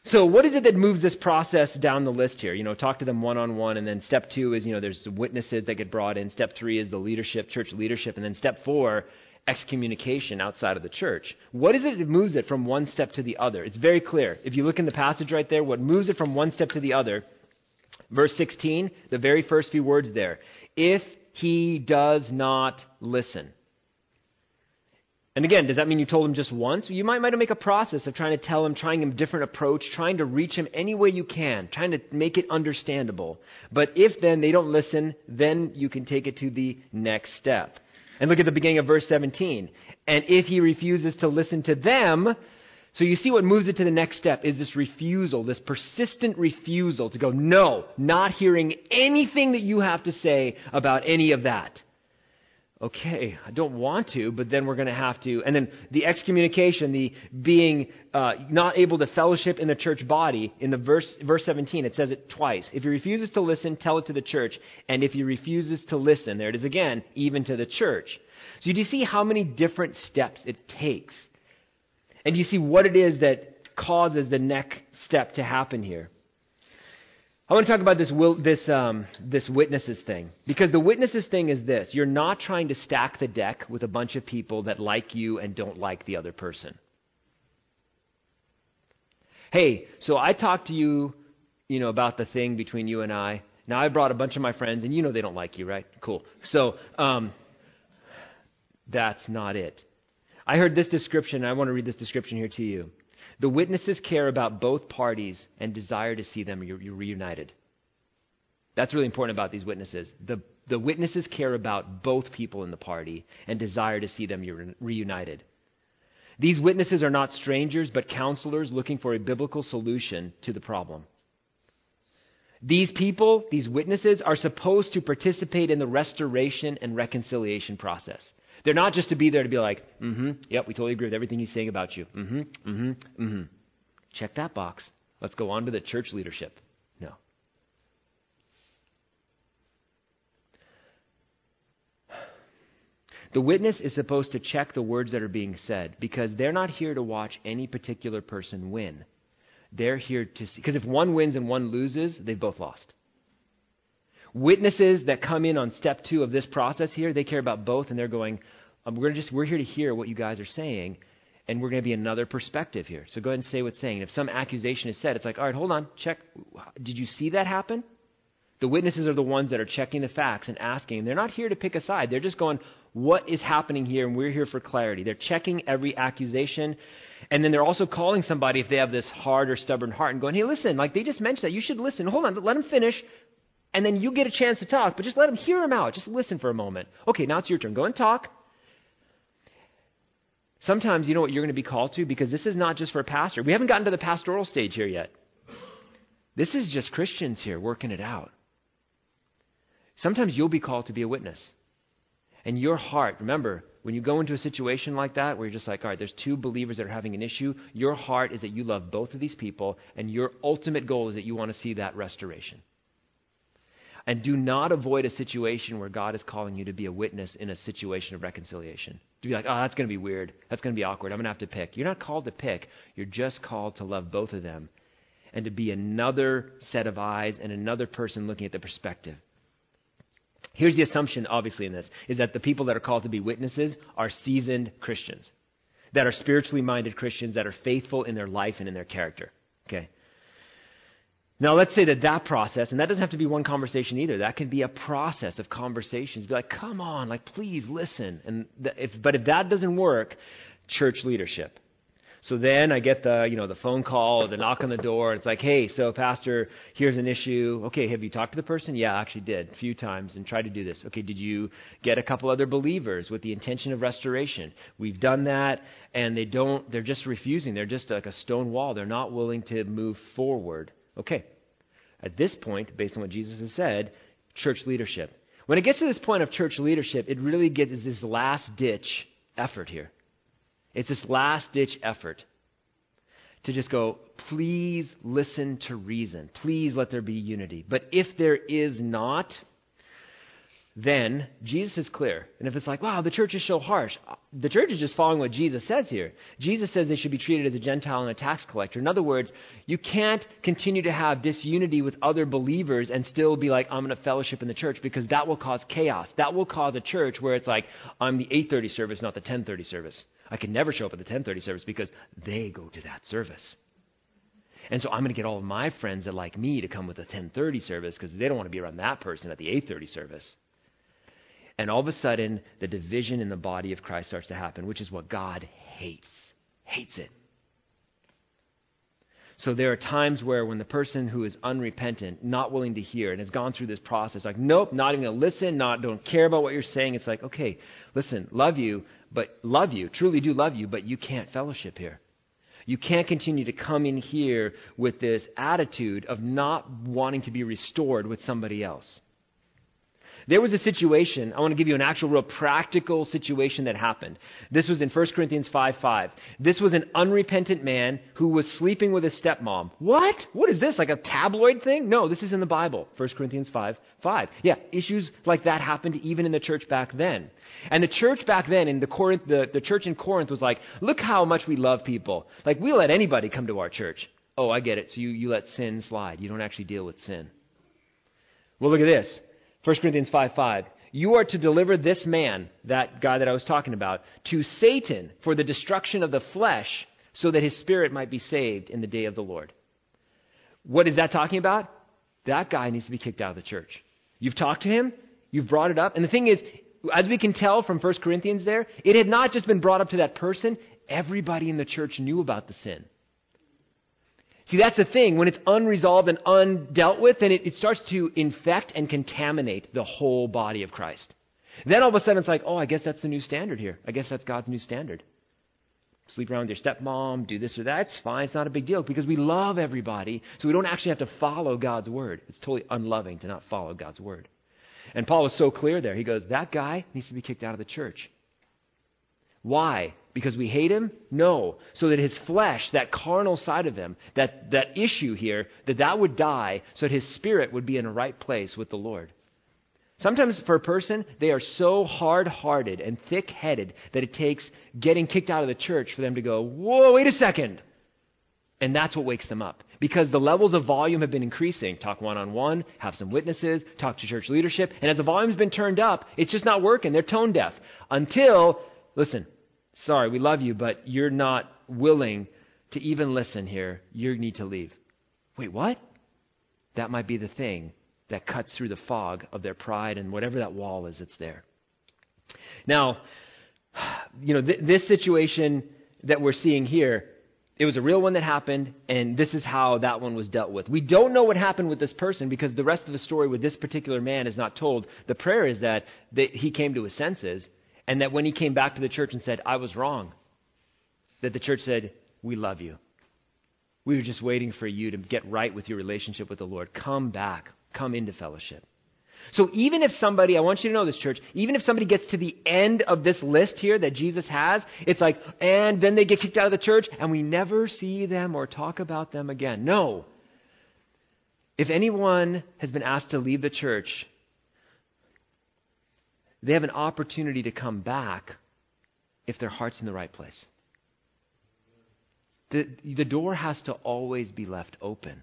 So, what is it that moves this process down the list here? You know, talk to them one on one, and then step two is, you know, there's witnesses that get brought in. Step three is the leadership, church leadership, and then step four, excommunication outside of the church. What is it that moves it from one step to the other? It's very clear. If you look in the passage right there, what moves it from one step to the other, verse 16, the very first few words there. If he does not listen. And again, does that mean you told him just once? You might, might make a process of trying to tell him, trying a different approach, trying to reach him any way you can, trying to make it understandable. But if then they don't listen, then you can take it to the next step. And look at the beginning of verse 17. And if he refuses to listen to them, so you see what moves it to the next step is this refusal, this persistent refusal to go, no, not hearing anything that you have to say about any of that okay, I don't want to, but then we're going to have to. And then the excommunication, the being uh, not able to fellowship in the church body, in the verse, verse 17, it says it twice. If he refuses to listen, tell it to the church. And if he refuses to listen, there it is again, even to the church. So do you see how many different steps it takes? And do you see what it is that causes the next step to happen here? I want to talk about this, will, this, um, this witnesses thing. Because the witnesses thing is this you're not trying to stack the deck with a bunch of people that like you and don't like the other person. Hey, so I talked to you, you know, about the thing between you and I. Now I brought a bunch of my friends, and you know they don't like you, right? Cool. So um, that's not it. I heard this description, and I want to read this description here to you. The witnesses care about both parties and desire to see them reunited. That's really important about these witnesses. The, the witnesses care about both people in the party and desire to see them reunited. These witnesses are not strangers, but counselors looking for a biblical solution to the problem. These people, these witnesses, are supposed to participate in the restoration and reconciliation process. They're not just to be there to be like, mm hmm, yep, we totally agree with everything he's saying about you. Mm hmm, mm hmm, mm hmm. Check that box. Let's go on to the church leadership. No. The witness is supposed to check the words that are being said because they're not here to watch any particular person win. They're here to see, because if one wins and one loses, they've both lost. Witnesses that come in on step two of this process here, they care about both, and they're going, um, we're just we're here to hear what you guys are saying, and we're going to be another perspective here. So go ahead and say what's saying. if some accusation is said, it's like, all right, hold on, check. Did you see that happen? The witnesses are the ones that are checking the facts and asking. They're not here to pick a side. They're just going, what is happening here? And we're here for clarity. They're checking every accusation. And then they're also calling somebody if they have this hard or stubborn heart and going, hey, listen, like they just mentioned that. You should listen. Hold on, let them finish. And then you get a chance to talk, but just let them hear them out. Just listen for a moment. Okay, now it's your turn. Go and talk. Sometimes you know what you're going to be called to because this is not just for a pastor. We haven't gotten to the pastoral stage here yet. This is just Christians here working it out. Sometimes you'll be called to be a witness. And your heart, remember, when you go into a situation like that where you're just like, all right, there's two believers that are having an issue, your heart is that you love both of these people, and your ultimate goal is that you want to see that restoration. And do not avoid a situation where God is calling you to be a witness in a situation of reconciliation. To be like, oh, that's going to be weird. That's going to be awkward. I'm going to have to pick. You're not called to pick. You're just called to love both of them and to be another set of eyes and another person looking at the perspective. Here's the assumption, obviously, in this is that the people that are called to be witnesses are seasoned Christians, that are spiritually minded Christians, that are faithful in their life and in their character. Okay? Now, let's say that that process, and that doesn't have to be one conversation either. That can be a process of conversations. Be like, come on, like, please listen. And if, but if that doesn't work, church leadership. So then I get the, you know, the phone call, or the knock on the door. It's like, hey, so pastor, here's an issue. Okay, have you talked to the person? Yeah, I actually did a few times and tried to do this. Okay, did you get a couple other believers with the intention of restoration? We've done that, and they don't. They're just refusing. They're just like a stone wall. They're not willing to move forward. Okay, at this point, based on what Jesus has said, church leadership. When it gets to this point of church leadership, it really gets this last ditch effort here. It's this last ditch effort to just go, please listen to reason. Please let there be unity. But if there is not, then Jesus is clear. And if it's like, wow, the church is so harsh, uh, the church is just following what Jesus says here. Jesus says they should be treated as a Gentile and a tax collector. In other words, you can't continue to have disunity with other believers and still be like, I'm going to fellowship in the church because that will cause chaos. That will cause a church where it's like, I'm the 830 service, not the 1030 service. I can never show up at the 1030 service because they go to that service. And so I'm going to get all of my friends that like me to come with the 1030 service because they don't want to be around that person at the 830 service. And all of a sudden, the division in the body of Christ starts to happen, which is what God hates. Hates it. So there are times where when the person who is unrepentant, not willing to hear, and has gone through this process, like, nope, not even to listen, not don't care about what you're saying, it's like, okay, listen, love you, but love you, truly do love you, but you can't fellowship here. You can't continue to come in here with this attitude of not wanting to be restored with somebody else. There was a situation, I want to give you an actual, real practical situation that happened. This was in 1 Corinthians 5 5. This was an unrepentant man who was sleeping with his stepmom. What? What is this? Like a tabloid thing? No, this is in the Bible. 1 Corinthians 5 5. Yeah, issues like that happened even in the church back then. And the church back then, in the, Corinth, the, the church in Corinth was like, look how much we love people. Like, we let anybody come to our church. Oh, I get it. So you, you let sin slide. You don't actually deal with sin. Well, look at this. 1 Corinthians 5 5. You are to deliver this man, that guy that I was talking about, to Satan for the destruction of the flesh, so that his spirit might be saved in the day of the Lord. What is that talking about? That guy needs to be kicked out of the church. You've talked to him, you've brought it up, and the thing is, as we can tell from 1 Corinthians there, it had not just been brought up to that person, everybody in the church knew about the sin. See, that's the thing. When it's unresolved and undealt with, then it, it starts to infect and contaminate the whole body of Christ. Then all of a sudden it's like, oh, I guess that's the new standard here. I guess that's God's new standard. Sleep around with your stepmom, do this or that. It's fine. It's not a big deal because we love everybody, so we don't actually have to follow God's word. It's totally unloving to not follow God's word. And Paul was so clear there. He goes, that guy needs to be kicked out of the church. Why? Because we hate him? No. So that his flesh, that carnal side of him, that, that issue here, that that would die so that his spirit would be in a right place with the Lord. Sometimes for a person, they are so hard hearted and thick headed that it takes getting kicked out of the church for them to go, whoa, wait a second. And that's what wakes them up. Because the levels of volume have been increasing. Talk one on one, have some witnesses, talk to church leadership. And as the volume's been turned up, it's just not working. They're tone deaf. Until Listen, sorry, we love you, but you're not willing to even listen here. You need to leave. Wait, what? That might be the thing that cuts through the fog of their pride and whatever that wall is that's there. Now, you know, th- this situation that we're seeing here, it was a real one that happened, and this is how that one was dealt with. We don't know what happened with this person because the rest of the story with this particular man is not told. The prayer is that, that he came to his senses, and that when he came back to the church and said, I was wrong, that the church said, We love you. We were just waiting for you to get right with your relationship with the Lord. Come back, come into fellowship. So even if somebody, I want you to know this, church, even if somebody gets to the end of this list here that Jesus has, it's like, and then they get kicked out of the church and we never see them or talk about them again. No. If anyone has been asked to leave the church, they have an opportunity to come back if their heart's in the right place. The, the door has to always be left open.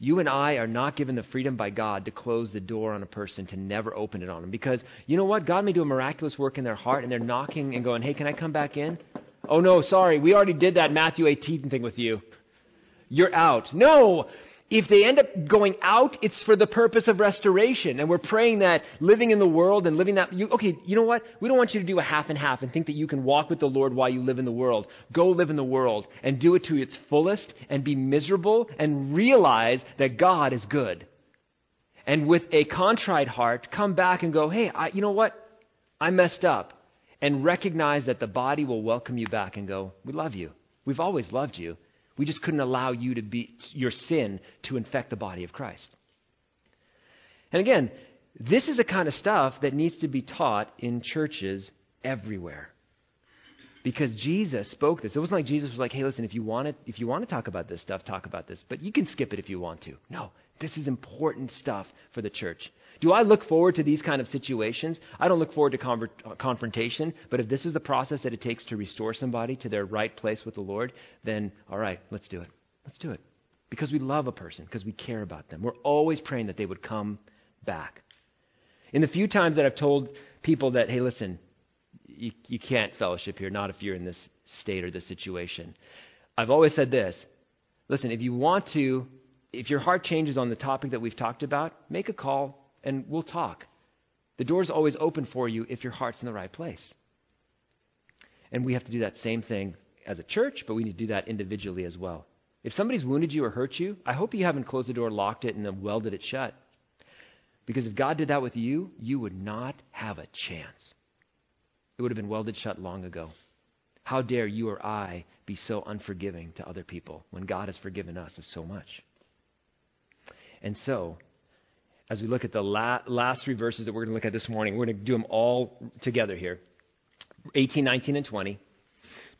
You and I are not given the freedom by God to close the door on a person, to never open it on them. Because you know what? God may do a miraculous work in their heart and they're knocking and going, hey, can I come back in? Oh, no, sorry. We already did that Matthew 18 thing with you. You're out. No, if they end up going out, it's for the purpose of restoration. And we're praying that living in the world and living that. You, okay, you know what? We don't want you to do a half and half and think that you can walk with the Lord while you live in the world. Go live in the world and do it to its fullest and be miserable and realize that God is good. And with a contrite heart, come back and go, hey, I, you know what? I messed up. And recognize that the body will welcome you back and go, we love you. We've always loved you. We just couldn't allow you to be your sin to infect the body of Christ. And again, this is the kind of stuff that needs to be taught in churches everywhere. Because Jesus spoke this. It wasn't like Jesus was like, hey, listen, if you want to, if you want to talk about this stuff, talk about this. But you can skip it if you want to. No, this is important stuff for the church. Do I look forward to these kind of situations? I don't look forward to conver- uh, confrontation, but if this is the process that it takes to restore somebody to their right place with the Lord, then all right, let's do it. Let's do it. Because we love a person, because we care about them. We're always praying that they would come back. In the few times that I've told people that, hey, listen, you, you can't fellowship here, not if you're in this state or this situation, I've always said this listen, if you want to, if your heart changes on the topic that we've talked about, make a call and we'll talk. The door's always open for you if your heart's in the right place. And we have to do that same thing as a church, but we need to do that individually as well. If somebody's wounded you or hurt you, I hope you haven't closed the door, locked it, and then welded it shut. Because if God did that with you, you would not have a chance. It would have been welded shut long ago. How dare you or I be so unforgiving to other people when God has forgiven us of so much? And so, as we look at the la- last three verses that we're going to look at this morning. We're going to do them all together here 18, 19, and 20.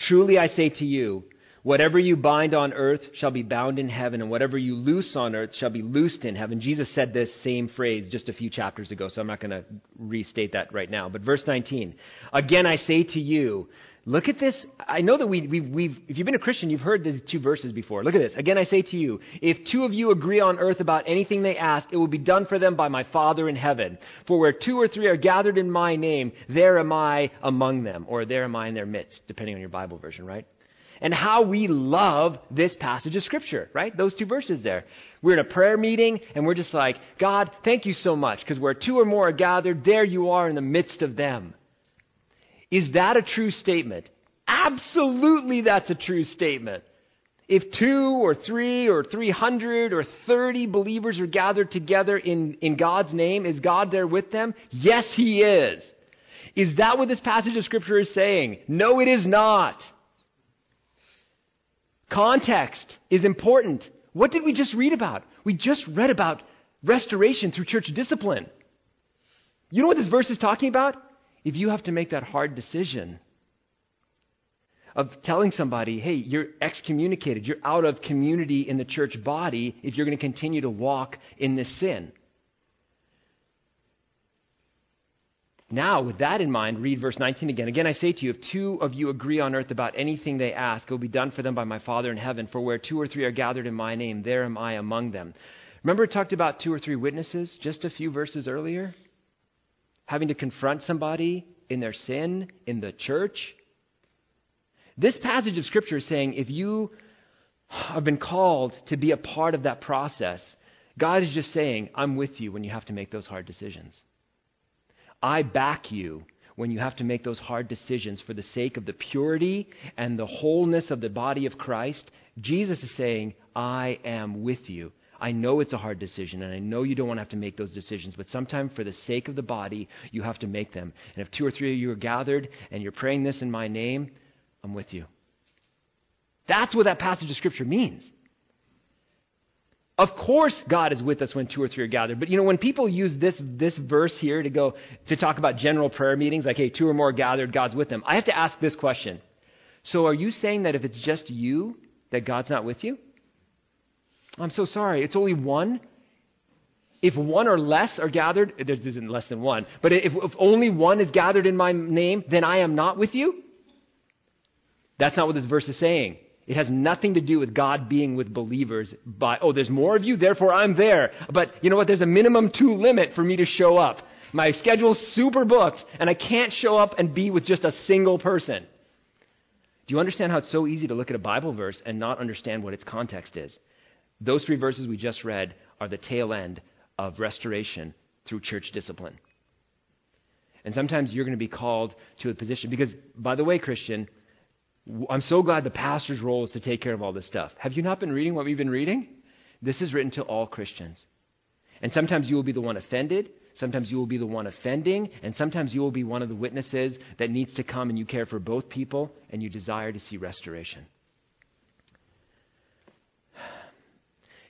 Truly I say to you, whatever you bind on earth shall be bound in heaven, and whatever you loose on earth shall be loosed in heaven. Jesus said this same phrase just a few chapters ago, so I'm not going to restate that right now. But verse 19 Again I say to you, Look at this. I know that we, we've, we've, if you've been a Christian, you've heard these two verses before. Look at this. Again, I say to you, if two of you agree on earth about anything they ask, it will be done for them by my Father in heaven. For where two or three are gathered in my name, there am I among them. Or there am I in their midst, depending on your Bible version, right? And how we love this passage of Scripture, right? Those two verses there. We're in a prayer meeting, and we're just like, God, thank you so much, because where two or more are gathered, there you are in the midst of them. Is that a true statement? Absolutely, that's a true statement. If two or three or 300 or 30 believers are gathered together in, in God's name, is God there with them? Yes, He is. Is that what this passage of Scripture is saying? No, it is not. Context is important. What did we just read about? We just read about restoration through church discipline. You know what this verse is talking about? If you have to make that hard decision of telling somebody, hey, you're excommunicated, you're out of community in the church body if you're going to continue to walk in this sin. Now, with that in mind, read verse 19 again. Again, I say to you, if two of you agree on earth about anything they ask, it will be done for them by my Father in heaven. For where two or three are gathered in my name, there am I among them. Remember, it talked about two or three witnesses just a few verses earlier? Having to confront somebody in their sin in the church. This passage of Scripture is saying if you have been called to be a part of that process, God is just saying, I'm with you when you have to make those hard decisions. I back you when you have to make those hard decisions for the sake of the purity and the wholeness of the body of Christ, Jesus is saying, I am with you. I know it's a hard decision, and I know you don't want to have to make those decisions, but sometimes for the sake of the body, you have to make them. And if two or three of you are gathered and you're praying this in my name, I'm with you. That's what that passage of Scripture means. Of course, God is with us when two or three are gathered. But you know, when people use this, this verse here to go to talk about general prayer meetings, like, hey, two or more gathered, God's with them, I have to ask this question. So are you saying that if it's just you, that God's not with you? I'm so sorry. It's only one. If one or less are gathered, there isn't less than one, but if, if only one is gathered in my name, then I am not with you? That's not what this verse is saying. It has nothing to do with God being with believers by, oh, there's more of you, therefore I'm there. But you know what? There's a minimum two limit for me to show up. My schedule's super booked, and I can't show up and be with just a single person. Do you understand how it's so easy to look at a Bible verse and not understand what its context is? Those three verses we just read are the tail end of restoration through church discipline. And sometimes you're going to be called to a position, because, by the way, Christian, I'm so glad the pastor's role is to take care of all this stuff. Have you not been reading what we've been reading? This is written to all Christians. And sometimes you will be the one offended, sometimes you will be the one offending, and sometimes you will be one of the witnesses that needs to come and you care for both people and you desire to see restoration.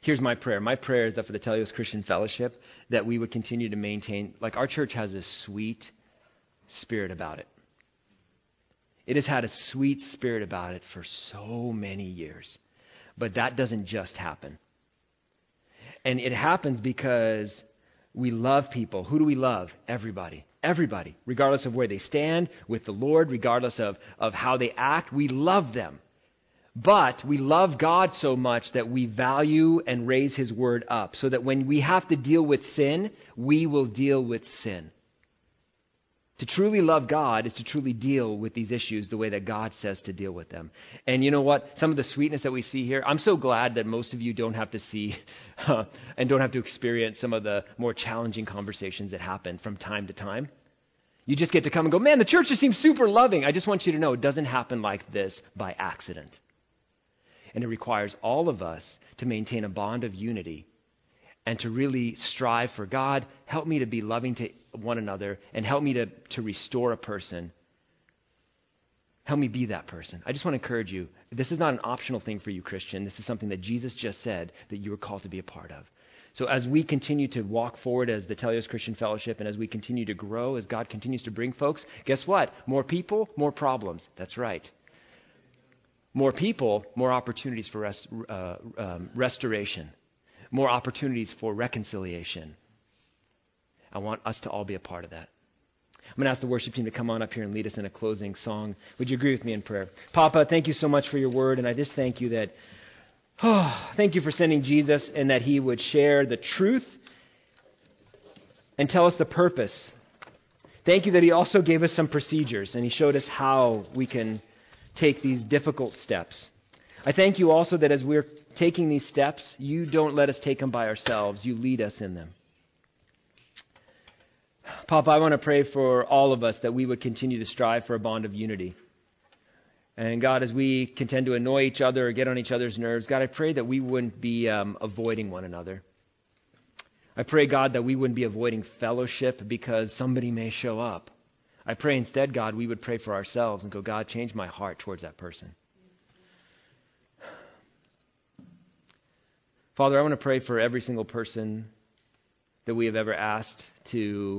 Here's my prayer. My prayer is that for the Teleios Christian Fellowship, that we would continue to maintain, like our church has a sweet spirit about it. It has had a sweet spirit about it for so many years. But that doesn't just happen. And it happens because we love people. Who do we love? Everybody. Everybody. Regardless of where they stand with the Lord, regardless of, of how they act, we love them. But we love God so much that we value and raise His word up so that when we have to deal with sin, we will deal with sin. To truly love God is to truly deal with these issues the way that God says to deal with them. And you know what? Some of the sweetness that we see here, I'm so glad that most of you don't have to see and don't have to experience some of the more challenging conversations that happen from time to time. You just get to come and go, man, the church just seems super loving. I just want you to know it doesn't happen like this by accident. And it requires all of us to maintain a bond of unity and to really strive for God, help me to be loving to one another and help me to, to restore a person. Help me be that person. I just want to encourage you. This is not an optional thing for you, Christian. This is something that Jesus just said that you were called to be a part of. So as we continue to walk forward as the Teleios Christian Fellowship and as we continue to grow, as God continues to bring folks, guess what? More people, more problems. That's right. More people, more opportunities for rest, uh, um, restoration, more opportunities for reconciliation, I want us to all be a part of that. I'm going to ask the worship team to come on up here and lead us in a closing song. Would you agree with me in prayer? Papa, thank you so much for your word, and I just thank you that, oh, thank you for sending Jesus and that he would share the truth and tell us the purpose. Thank you that he also gave us some procedures and he showed us how we can take these difficult steps. I thank you also that as we're taking these steps, you don't let us take them by ourselves, you lead us in them. Papa, I want to pray for all of us that we would continue to strive for a bond of unity. And God, as we contend to annoy each other or get on each other's nerves, God, I pray that we wouldn't be um, avoiding one another. I pray, God, that we wouldn't be avoiding fellowship because somebody may show up. I pray instead, God, we would pray for ourselves and go, God, change my heart towards that person. Father, I want to pray for every single person that we have ever asked to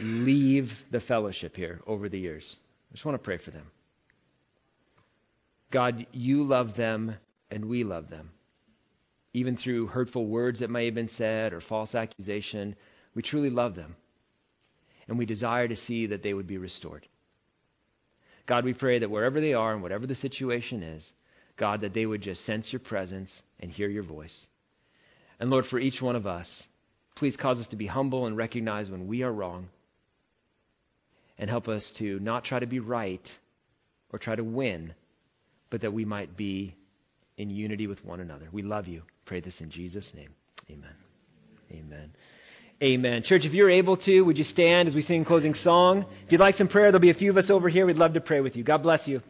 leave the fellowship here over the years. I just want to pray for them. God, you love them and we love them. Even through hurtful words that may have been said or false accusation, we truly love them. And we desire to see that they would be restored. God, we pray that wherever they are and whatever the situation is, God, that they would just sense your presence and hear your voice. And Lord, for each one of us, please cause us to be humble and recognize when we are wrong and help us to not try to be right or try to win, but that we might be in unity with one another. We love you. Pray this in Jesus' name. Amen. Amen. Amen. Church, if you're able to, would you stand as we sing closing song? If you'd like some prayer, there'll be a few of us over here. We'd love to pray with you. God bless you.